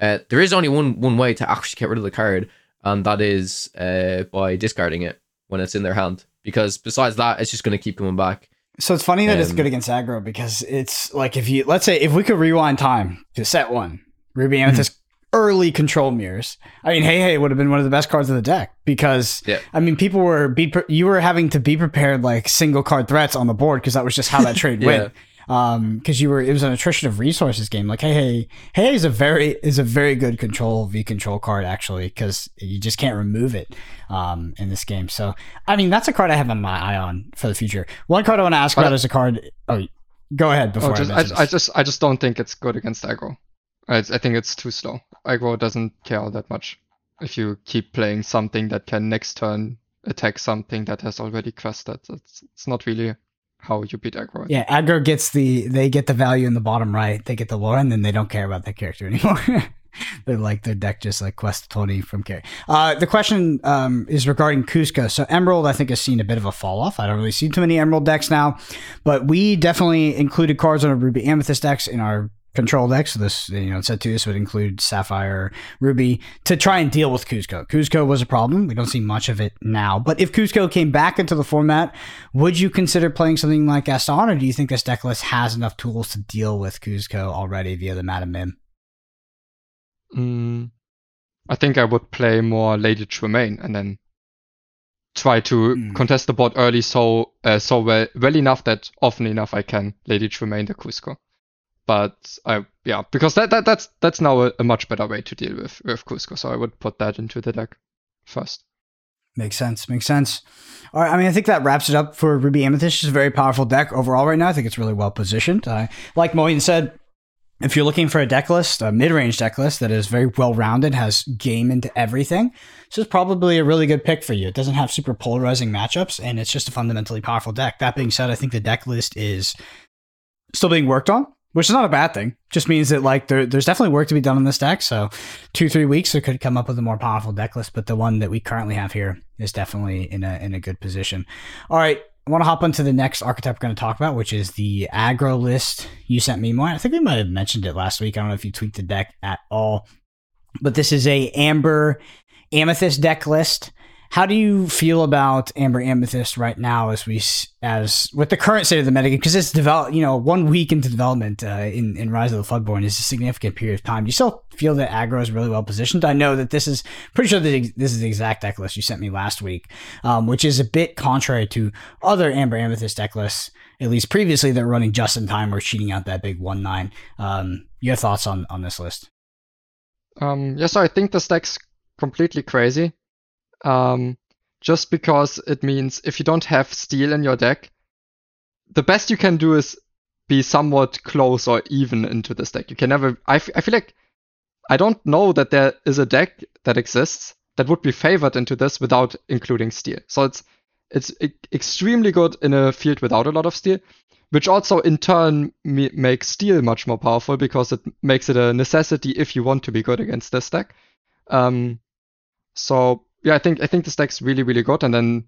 uh, there is only one one way to actually get rid of the card, and that is uh by discarding it when it's in their hand. Because besides that, it's just going to keep coming back. So it's funny that it's Um, good against aggro because it's like if you let's say if we could rewind time to set one, Ruby. Amethyst early control mirrors. I mean, HeiHei would have been one of the best cards of the deck because Yeah. I mean people were be pre- you were having to be prepared like single card threats on the board because that was just how that trade Yeah. went. Um, because you were it was an attrition of resources game. Like HeiHei hey hey is a very is a very good control v control card actually because you just can't remove it um in this game. So I mean that's a card I have on my eye on for the future. One card I want to ask But- about is a card. Oh, go ahead before Oh, just, I, I, I just I just don't think it's good against aggro. I, I think it's too slow. Aggro doesn't care that much. If you keep playing something that can next turn attack something that has already quested, it's it's not really how you beat aggro. Yeah, aggro gets the they get the value in the bottom right. They get the lore, and then they don't care about that character anymore. They're like their deck just like quest twenty from carry. Uh, the question um, is regarding Kuzco. So Emerald, I think, has seen a bit of a fall off. I don't really see too many Emerald decks now, but we definitely included cards on our Ruby Amethyst decks in our control deck. So this, you know, set two, this would include Sapphire, Ruby to try and deal with Kuzco. Kuzco was a problem. We don't see much of it now. But if Kuzco came back into the format, would you consider playing something like Gaston, or do you think this deck list has enough tools to deal with Kuzco already via the Madam Mim? Mm, I think I would play more Lady Tremaine and then try to Mm. contest the board early so uh, so well, well enough that often enough I can Lady Tremaine the Kuzco. But I yeah, because that, that that's that's now a, a much better way to deal with with Kuzco. So I would put that into the deck first. Makes sense. Makes sense. All right. I mean, I think that wraps it up for Ruby Amethyst. It's a very powerful deck overall right now. I think it's really well positioned. Uh, like Moyen said, if you're looking for a deck list, a mid-range deck list that is very well rounded, has game into everything, this is probably a really good pick for you. It doesn't have super polarizing matchups, and it's just a fundamentally powerful deck. That being said, I think the deck list is still being worked on, which is not a bad thing. Just means that like there, there's definitely work to be done on this deck. So two three weeks, it could come up with a more powerful deck list. But the one that we currently have here is definitely in a in a good position. All right. I want to hop onto the next archetype we're going to talk about, which is the aggro list you sent me. More, I think we might have mentioned it last week. I don't know if you tweaked the deck at all, but this is a amber amethyst deck list. How do you feel about Amber Amethyst right now, as we as with the current state of the metagame? Because it's developed, you know, one week into development uh, in in Rise of the Floodborn is a significant period of time. Do you still feel that aggro is really well positioned? I know that this is pretty sure that this is the exact deck list you sent me last week, um, which is a bit contrary to other Amber Amethyst deck lists, at least previously that were running just in time or cheating out that big one nine. Um, your thoughts on on this list? Um, yeah, so I think this deck's completely crazy. Um, just because it means if you don't have steel in your deck, the best you can do is be somewhat close or even into this deck. You can never. I, f- I feel like I don't know that there is a deck that exists that would be favored into this without including steel. So it's it's e- extremely good in a field without a lot of steel, which also in turn me- makes steel much more powerful because it makes it a necessity if you want to be good against this deck. Um, so yeah, I think I think the stack's really really good. And then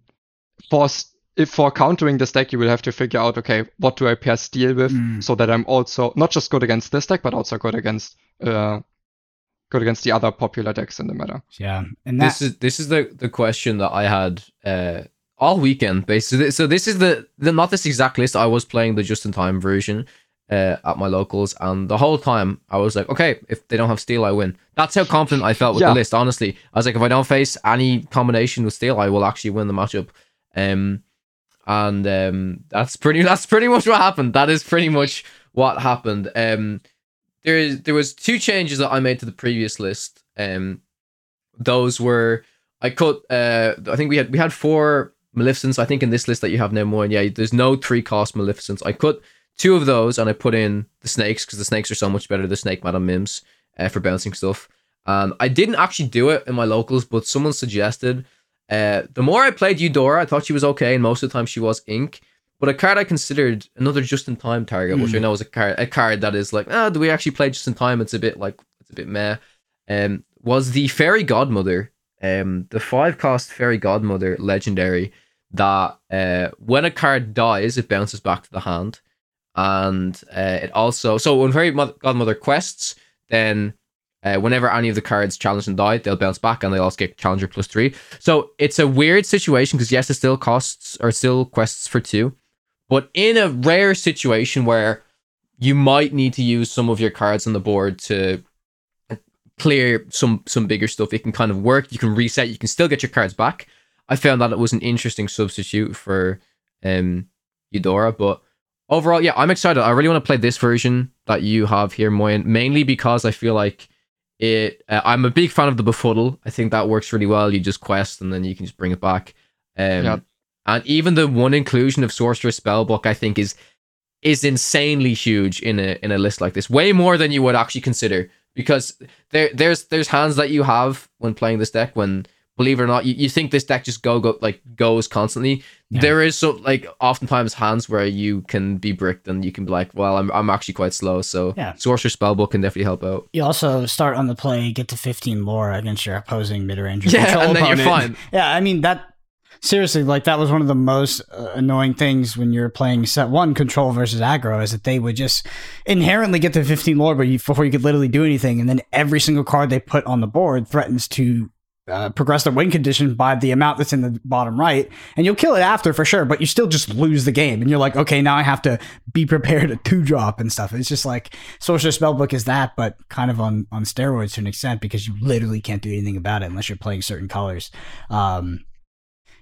for if for countering the stack, you will have to figure out okay, what do I pair steel with Mm. so that I'm also not just good against this deck, but also good against uh good against the other popular decks in the meta. Yeah, and that, this is this is the the question that I had uh all weekend basically. So this is the, the not this exact list. I was playing the just in time version uh, at my locals, and the whole time I was like, okay, if they don't have steel, I win. That's how confident I felt with Yeah. the list. Honestly, I was like, if I don't face any combination with steel, I will actually win the matchup. Um, and um, that's pretty that's pretty much what happened. That is pretty much what happened. Um, there is there was two changes that I made to the previous list. Um, those were I cut. Uh, I think we had we had four Maleficents. I think in this list that you have no more. And yeah, there's no three cost Maleficents. I cut two of those and I put in the snakes because the snakes are so much better. The snake Madam Mims uh, for bouncing stuff. And I didn't actually do it in my locals, but someone suggested. Uh, the more I played Eudora, I thought she was okay, and most of the time she was Ink. But a card I considered another just in time target, which I know is a card a card that is like, ah, do we actually play just in time? It's a bit like it's a bit meh. Um, was the Fairy Godmother, um, the five cost Fairy Godmother legendary that uh, when a card dies, it bounces back to the hand, and uh, it also so when Fairy Godmother quests, then uh, whenever any of the cards challenge and die, they'll bounce back and they'll also get challenger plus three. So it's a weird situation because yes, it still costs or still quests for two, but in a rare situation where you might need to use some of your cards on the board to clear some some bigger stuff, it can kind of work. You can reset. You can still get your cards back. I found that it was an interesting substitute for um Eudora, but overall, yeah, I'm excited. I really want to play this version that you have here, Moyen, mainly because I feel like it. Uh, I'm a big fan of the befuddle. I think that works really well. You just quest and then you can just bring it back. Um, Yeah. and even the one inclusion of Sorcerer's Spellbook, I think is is insanely huge in a in a list like this. Way more than you would actually consider because there there's there's hands that you have when playing this deck when believe it or not you, you think this deck just go go like goes constantly Yeah. there is so like oftentimes hands where you can be bricked and you can be like well i'm, I'm actually quite slow so Yeah. sorcerer spellbook can definitely help out You also start on the play, get to 15 lore against your opposing mid ranger. Yeah, and then you're fine. Yeah, I mean that seriously, like that was one of the most uh, annoying things when you're playing set one control versus aggro is that they would just inherently get to 15 lore but you, before you could literally do anything. And then every single card they put on the board threatens to uh, progress the win condition by the amount that's in the bottom right, and you'll kill it after for sure, but you still just lose the game. And you're like, okay, now I have to be prepared to two drop and stuff. It's just like Sorcerer Spellbook is that, but kind of on, on steroids to an extent because you literally can't do anything about it unless you're playing certain colors. Um,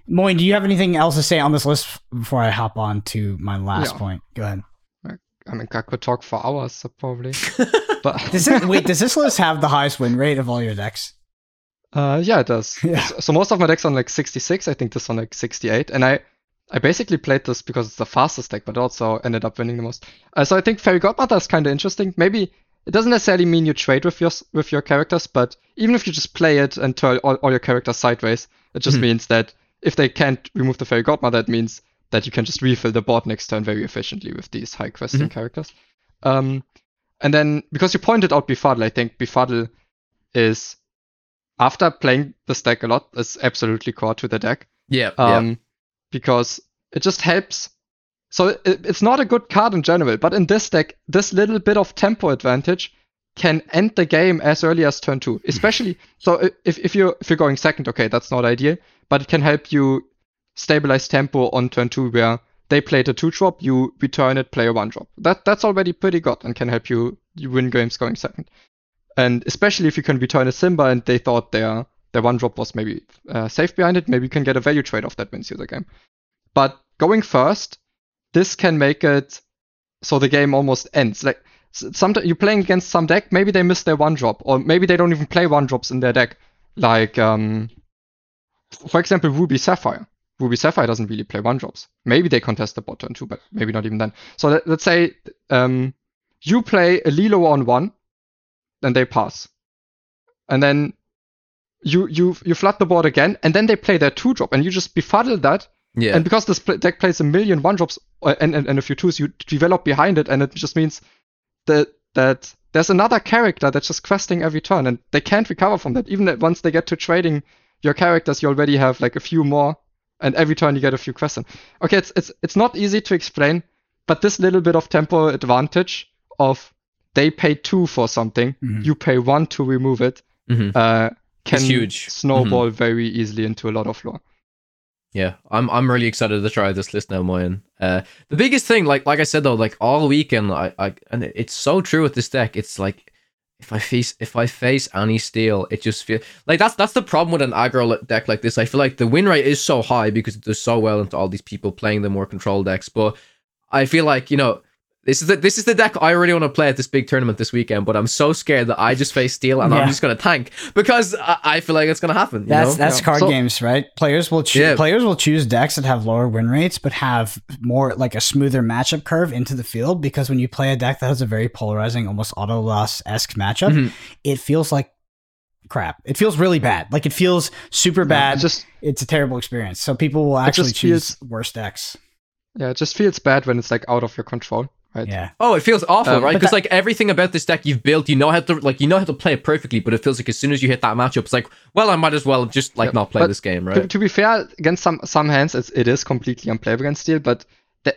Moyen, do you have anything else to say on this list before I hop on to my last Yeah. point? Go ahead. I mean, I could talk for hours so probably. but Does it, wait, does this list have the highest win rate of all your decks? Uh, yeah, it does. Yeah. So, most of my decks on like 66. I think this one like 68, and I I basically played this because it's the fastest deck, but also ended up winning the most. Uh, so I think Fairy Godmother is kind of interesting. Maybe it doesn't necessarily mean you trade with your with your characters, but even if you just play it and turn all, all your characters sideways, it just Mhm. means that if they can't remove the Fairy Godmother, it means that you can just refill the board next turn very efficiently with these high questing Mhm. characters. Um, and then because you pointed out Befuddle, I think Befuddle is after playing this deck a lot, is absolutely core to the deck. Yeah, Um, because it just helps. So it, it's not a good card in general, but in this deck, this little bit of tempo advantage can end the game as early as turn two. Especially so if if you're if you're going second, okay, that's not ideal, but it can help you stabilize tempo on turn two where they played a two drop, you return it, play a one drop. That that's already pretty good and can help you you win games going second. And especially if you can return a Simba and they thought their their one drop was maybe uh, safe behind it, maybe you can get a value trade off that wins you the game. But going first, this can make it so the game almost ends. Like sometimes you're playing against some deck, maybe they miss their one drop, or maybe they don't even play one drops in their deck. Like um, for example, Ruby Sapphire. Ruby Sapphire doesn't really play one drops. Maybe they contest the bot turn two, but maybe not even then. So let, let's say um, you play a Lilo on one, then they pass, and then you you you flood the board again, and then they play their two drop, and you just befuddle that, yeah. and because this deck plays a million one drops uh, and, and, and a few twos, you develop behind it, and it just means that that there's another character that's just questing every turn, and they can't recover from that. Even once they get to trading your characters, you already have like a few more, and every turn you get a few questions. Okay, it's it's it's not easy to explain, but this little bit of tempo advantage of they pay two for something, Mhm. you pay one to remove it, Mhm. uh, can It's huge. snowball very easily into a lot of lore. Yeah, I'm I'm really excited to try this list now, Moyen. Uh, the biggest thing, like like I said though, like all weekend, I, I and it's so true with this deck. It's like if I face if I face any steel, it just feels like that's that's the problem with an aggro deck like this. I feel like the win rate is so high because it does so well into all these people playing the more control decks. But I feel like you know this is the this is the deck I really want to play at this big tournament this weekend. But I'm so scared that I just face steel and Yeah. I'm just gonna tank because I, I feel like it's gonna happen. You That's know? that's Yeah. card So- games, right? Players will choose Yeah. players will choose decks that have lower win rates but have more like a smoother matchup curve into the field because when you play a deck that has a very polarizing, almost auto loss esque matchup, Mhm. it feels like crap. It feels really bad. Like it feels super Yeah, bad. it just it's a terrible experience. So people will actually choose feels- worse decks. yeah, it just feels bad when it's like out of your control, right? Yeah. Oh, it feels awful, Um, right? Because that- like everything about this deck you've built, you know how to like you know how to play it perfectly, but it feels like as soon as you hit that matchup, it's like, well, I might as well just like Yeah, not play but this game, right? to be fair, against some some hands, it's, it is completely unplayable against steel, but the,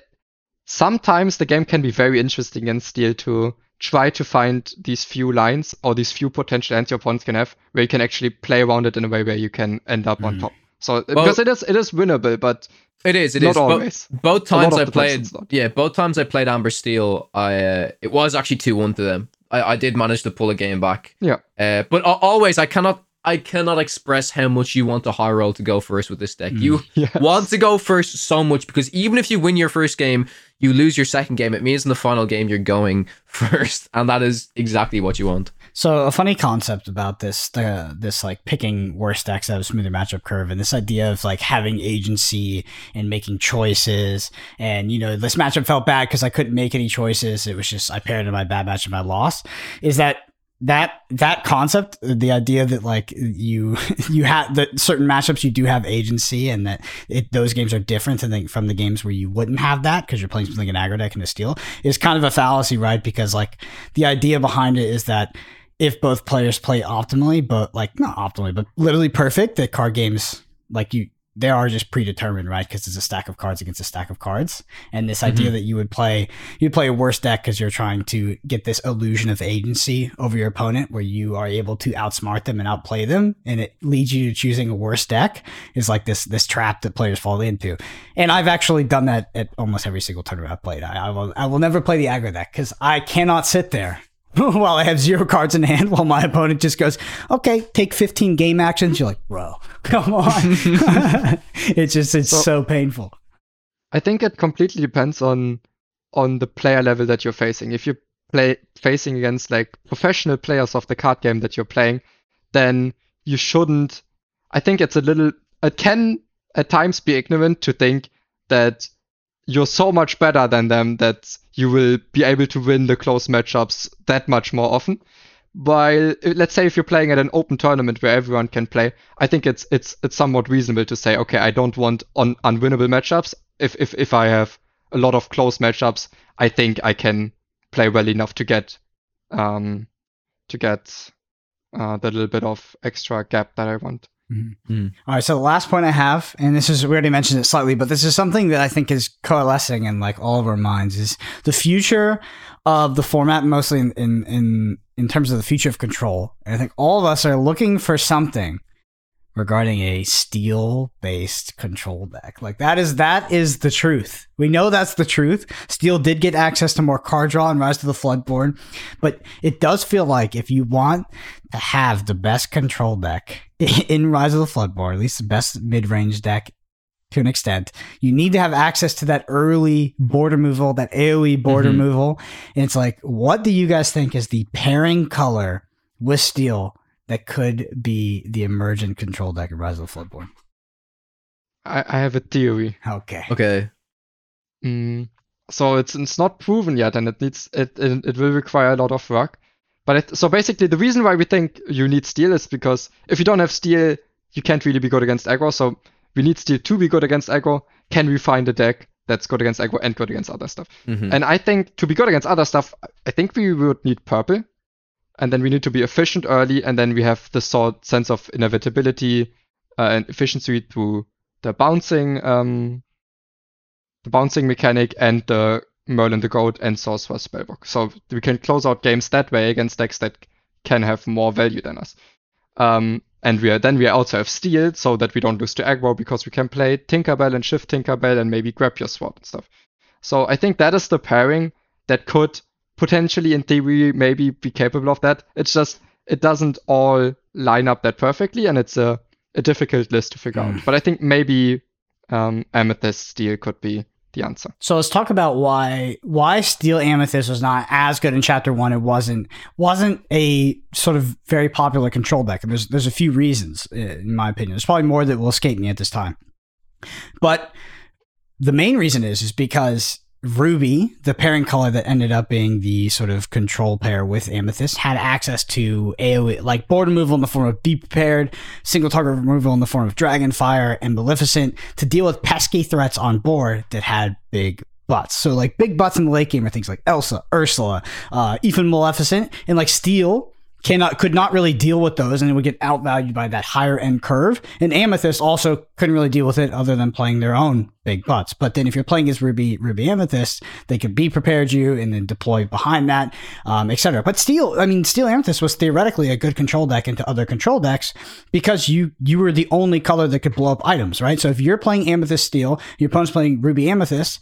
sometimes the game can be very interesting against steel to try to find these few lines or these few potential hands your opponents can have where you can actually play around it in a way where you can end up on Mhm. top. So because it is it is winnable, but It is. It not is. Bo- both times I played, it's yeah, both times I played Amber Steel, I uh, it was actually two one to them. I, I did manage to pull a game back. Yeah. Uh, but al- always, I cannot, I cannot express how much you want a high roll to go first with this deck. Mm. You Yes. want to go first so much because even if you win your first game, you lose your second game. It means in the final game you're going first, and that is exactly what you want. So a funny concept about this, the this like picking worst decks out of a smoother matchup curve, and this idea of like having agency and making choices, and you know this matchup felt bad because I couldn't make any choices. It was just I paired in my bad match and I lost. Is that that that concept, the idea that like you you have that certain matchups you do have agency, and that it, those games are different than from the games where you wouldn't have that because you're playing something like an aggro deck and a steal, is kind of a fallacy, right? Because like the idea behind it is that if both players play optimally, but like not optimally, but literally perfect, that card games like you they are just predetermined, right? Because it's a stack of cards against a stack of cards, and this idea mm-hmm. that you would play you play a worse deck because you're trying to get this illusion of agency over your opponent, where you are able to outsmart them and outplay them, and it leads you to choosing a worse deck. Is like this this trap that players fall into, and I've actually done that at almost every single tournament I've played. I, I will I will never play the aggro deck because I cannot sit there while I have zero cards in hand, while my opponent just goes, okay, take 15 game actions. You're like, bro, come on. it's just, it's so, So- painful. I think it completely depends on on the player level that you're facing. If you play facing against like professional players of the card game that you're playing, then you shouldn't. I think it's a little. It can at times be ignorant to think that you're so much better than them that you will be able to win the close matchups that much more often. While let's say if you're playing at an open tournament where everyone can play, I think it's it's it's somewhat reasonable to say, okay, I don't want on unwinnable matchups. If if if I have a lot of close matchups, I think I can play well enough to get um to get uh, the little bit of extra gap that I want. Mm-hmm. Mm. All right. So the last point I have, and this is we already mentioned it slightly, but this is something that I think is coalescing in like all of our minds is the future of the format, mostly in in in, in terms of the future of control. And I think all of us are looking for something regarding a steel based control deck. Like that is that is the truth. We know that's the truth. Steel did get access to more card draw and Rise to the Floodborn, but it does feel like if you want to have the best control deck in Rise of the Floodborn, at least the best mid range deck to an extent, you need to have access to that early board removal, that AoE board Mhm. removal. And it's like, what do you guys think is the pairing color with steel that could be the emergent control deck of Rise of the Floodborn? I, I have a theory. Okay. Okay. Mm, so it's it's not proven yet, and it needs it it, it will require a lot of work. But it, so basically, the reason why we think you need steel is because if you don't have steel, you can't really be good against aggro. So we need steel to be good against aggro. Can we find a deck that's good against aggro and good against other stuff? Mhm. And I think to be good against other stuff, I think we would need purple, and then we need to be efficient early, and then we have the sort sense of inevitability uh, and efficiency through the bouncing, um, the bouncing mechanic, and the Merlin the Goat and Sorcerer spellbook. So we can close out games that way against decks that can have more value than us. Um, and we are, then we also have Steel, so that we don't lose to aggro because we can play Tinkerbell and Shift Tinkerbell and maybe grab your sword and stuff. So I think that is the pairing that could potentially, in theory, maybe be capable of that. It's just it doesn't all line up that perfectly, and it's a, a difficult list to figure out. But I think maybe um, Amethyst Steel could be the answer. So let's talk about why why Steel Amethyst was not as good in Chapter One. It wasn't wasn't a sort of very popular control deck, and there's there's a few reasons uh, in my opinion. There's probably more that will escape me at this time, but the main reason is is because Ruby, the pairing color that ended up being the sort of control pair with Amethyst, had access to AoE, like board removal in the form of Be Prepared, single target removal in the form of Dragonfire and Maleficent to deal with pesky threats on board that had big butts. So, like, big butts in the late game are things like Elsa, Ursula, uh, even Maleficent, and like Steel cannot could not really deal with those and it would get outvalued by that higher end curve. And amethyst also couldn't really deal with it other than playing their own big butts. But then if you're playing as ruby ruby amethyst they could be prepared you and then deploy behind that um, etc but steel i mean steel amethyst was theoretically a good control deck into other control decks because you you were the only color that could blow up items right? So if you're playing amethyst steel your opponent's playing ruby amethyst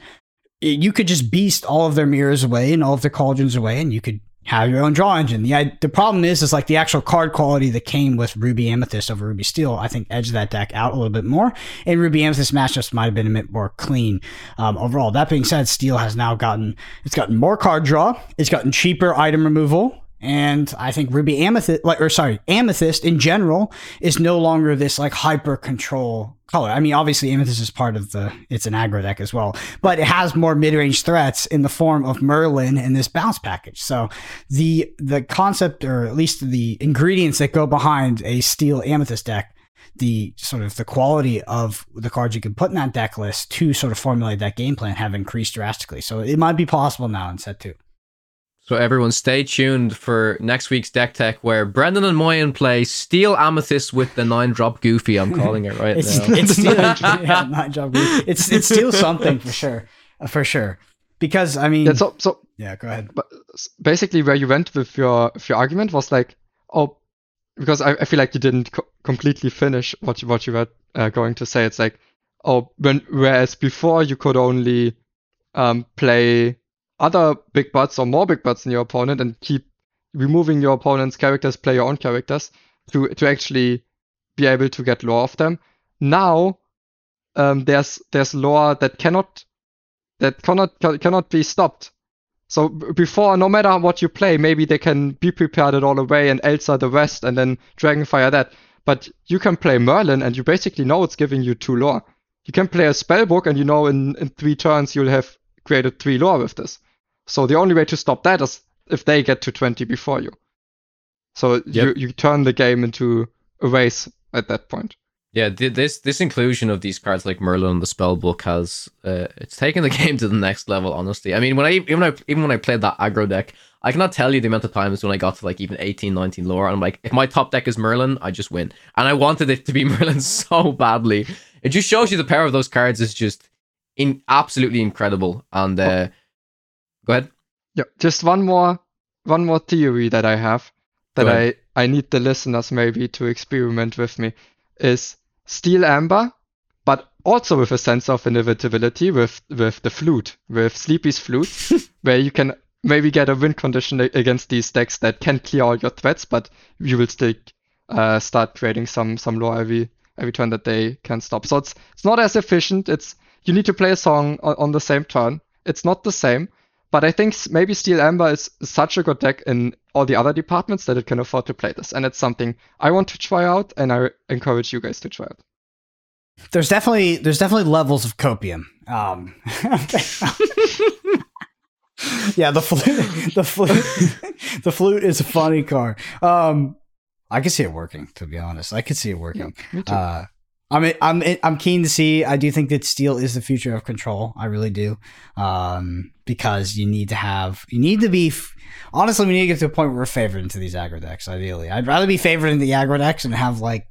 you could just beast all of their mirrors away and all of their cauldrons away and you could have your own draw engine. The the problem is is like the actual card quality that came with Ruby Amethyst over Ruby Steel. I think edged that deck out a little bit more, and Ruby Amethyst matchups might have been a bit more clean um, overall. That being said, Steel has now gotten it's gotten more card draw. It's gotten cheaper item removal. And I think Ruby Amethyst, like, or sorry, Amethyst in general is no longer this like hyper control color. I mean, obviously Amethyst is part of the, it's an aggro deck as well, but it has more mid range threats in the form of Merlin and this bounce package. So the the concept, or at least the ingredients that go behind a steel Amethyst deck, the sort of the quality of the cards you can put in that deck list to sort of formulate that game plan have increased drastically. So it might be possible now in set two. So everyone, stay tuned for next week's deck tech, where Brendan and Moyen play Steel Amethyst with the nine drop Goofy. I'm calling it right It's now. it's still yeah, nine job. It's it's still something for sure, Uh, for sure. Because I mean, Yeah, so so yeah, go ahead. but basically where you went with your with your argument was like, oh, because I, I feel like you didn't co- completely finish what you what you were uh, going to say. It's like, oh, when whereas before you could only um, play other big butts or more big butts than your opponent and keep removing your opponent's characters, play your own characters to to actually be able to get lore of them. Now um, there's there's lore that cannot that cannot cannot be stopped. So before, no matter what you play, maybe they can be prepared it all away and Elsa the rest and then Dragonfire that. But you can play Merlin and you basically know it's giving you two lore. You can play a spellbook and you know in, in three turns you'll have created three lore with this. So the only way to stop that is if they get to 20 before you. So you, Yep. you turn the game into a race at that point. Yeah, th- this this inclusion of these cards like Merlin and the Spellbook has uh, it's taken the game to the next level. Honestly, I mean, when I even when I, even when I played that aggro deck, I cannot tell you the amount of times when I got to like even 18, 19 lore, and I'm like, if my top deck is Merlin, I just win. And I wanted it to be Merlin so badly. It just shows you the power of those cards is just in absolutely incredible. And uh, go ahead. Yeah, just one more one more theory that I have that I. I need the listeners maybe to experiment with me is Steel Amber, but also with a sense of inevitability with with the flute, with Sleepy's flute, where you can maybe get a win condition against these decks that can clear all your threats, but you will still uh, start creating some some lore every every turn that they can stop. So it's it's not as efficient. It's you need to play a song on, on the same turn. It's not the same. But I think maybe Steel Amber is such a good deck in all the other departments that it can afford to play this. And it's something I want to try out and I encourage you guys to try out. There's definitely there's definitely levels of copium. Um, yeah, the flute, the flute, the flute is a funny card. Um, I can see it working. To be honest, I could see it working. Me too. Uh, I'm I'm I'm keen to see. I do think that steel is the future of control. I really do, um, because you need to have you need to be. Honestly, we need to get to a point where we're favored into these aggro decks. Ideally, I'd rather be favored in the aggro decks and have like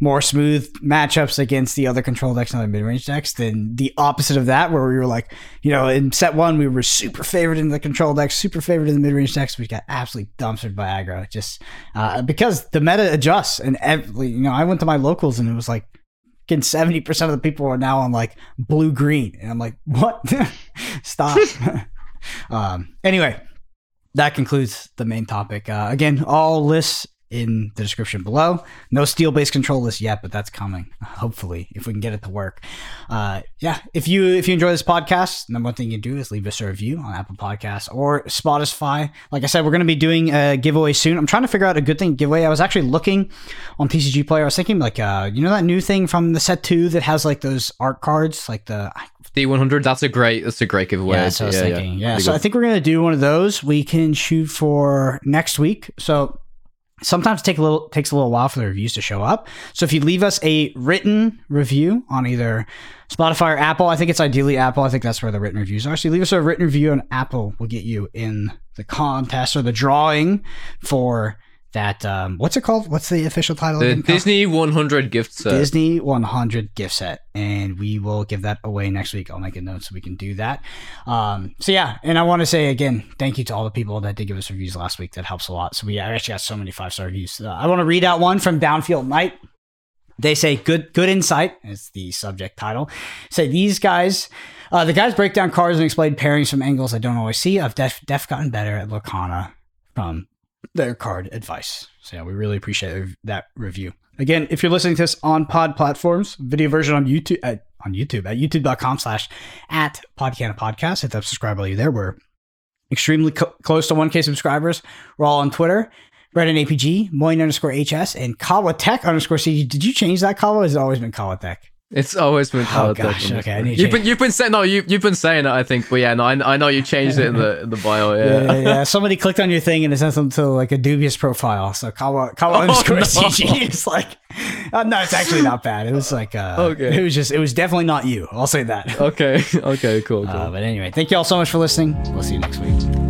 more smooth matchups against the other control decks and other mid range decks than the opposite of that, where we were like, you know, in set one we were super favored in the control decks, super favored in the mid range decks. We got absolutely dumpstered by aggro, just uh, because the meta adjusts and every, you know, I went to my locals and it was like Seventy percent of the people are now on like blue green, and I'm like, what? Stop. um. Anyway, that concludes the main topic. Uh, again, all lists in the description below. No steel based control list yet, but that's coming. Hopefully, if we can get it to work. Uh, yeah. If you if you enjoy this podcast, number one thing you can do is leave us a review on Apple Podcasts or Spotify. Like I said, we're going to be doing a giveaway soon. I'm trying to figure out a good thing giveaway. I was actually looking on TCG Player. I was thinking like uh, you know that new thing from the set two that has like those art cards, like the D100. That's a great. That's a great giveaway. yeah, that's what I was thinking. Yeah, Pretty so. I think we're gonna do one of those. We can shoot for next week. So sometimes take a little takes a little while for the reviews to show up. So if you leave us a written review on either Spotify or Apple, I think it's ideally Apple. I think that's where the written reviews are. So leave us a written review on Apple, we'll get you in the contest or the drawing for that. Um, what's it called? What's the official title? the again? Disney 100 gift set. Disney 100 gift set, and we will give that away next week. I'll make a note so we can do that. Um, so yeah, and I want to say again, thank you to all the people that did give us reviews last week. That helps a lot. So we actually got so many five star reviews. Uh, I want to read out one from Downfield Night. They say good good insight is the subject title. Say these guys, uh, the guys break down cards and explain pairings from angles I don't always see. I've def, def gotten better at Lorcana from their card advice. So yeah, we really appreciate that review. Again, if you're listening to this on pod platforms, video version on YouTube at, on YouTube at youtube.com slash at podcana podcast. Hit that subscribe while you're there. We're extremely co- close to 1K subscribers. We're all on Twitter. Brendan APG, Moyen underscore HS, and Kawatek underscore CG. Did you change that, Kawa? Has always been Kawatek? It's always been Oh, gosh, okay, I need You've been you've been saying no, you you've been saying it. I think, but yeah, no, I, I know you changed it in the in the bio. Yeah, Yeah. yeah, yeah. Somebody clicked on your thing and it sent them to like a dubious profile. So Kawa Kawa Oh, underscore no. CG is like, uh, no, it's actually not bad. It was like, uh, Okay. It was just, it was definitely not you. I'll say that. Okay. Okay. Cool. Cool. Uh, but anyway, thank you all so much for listening. We'll see you next week.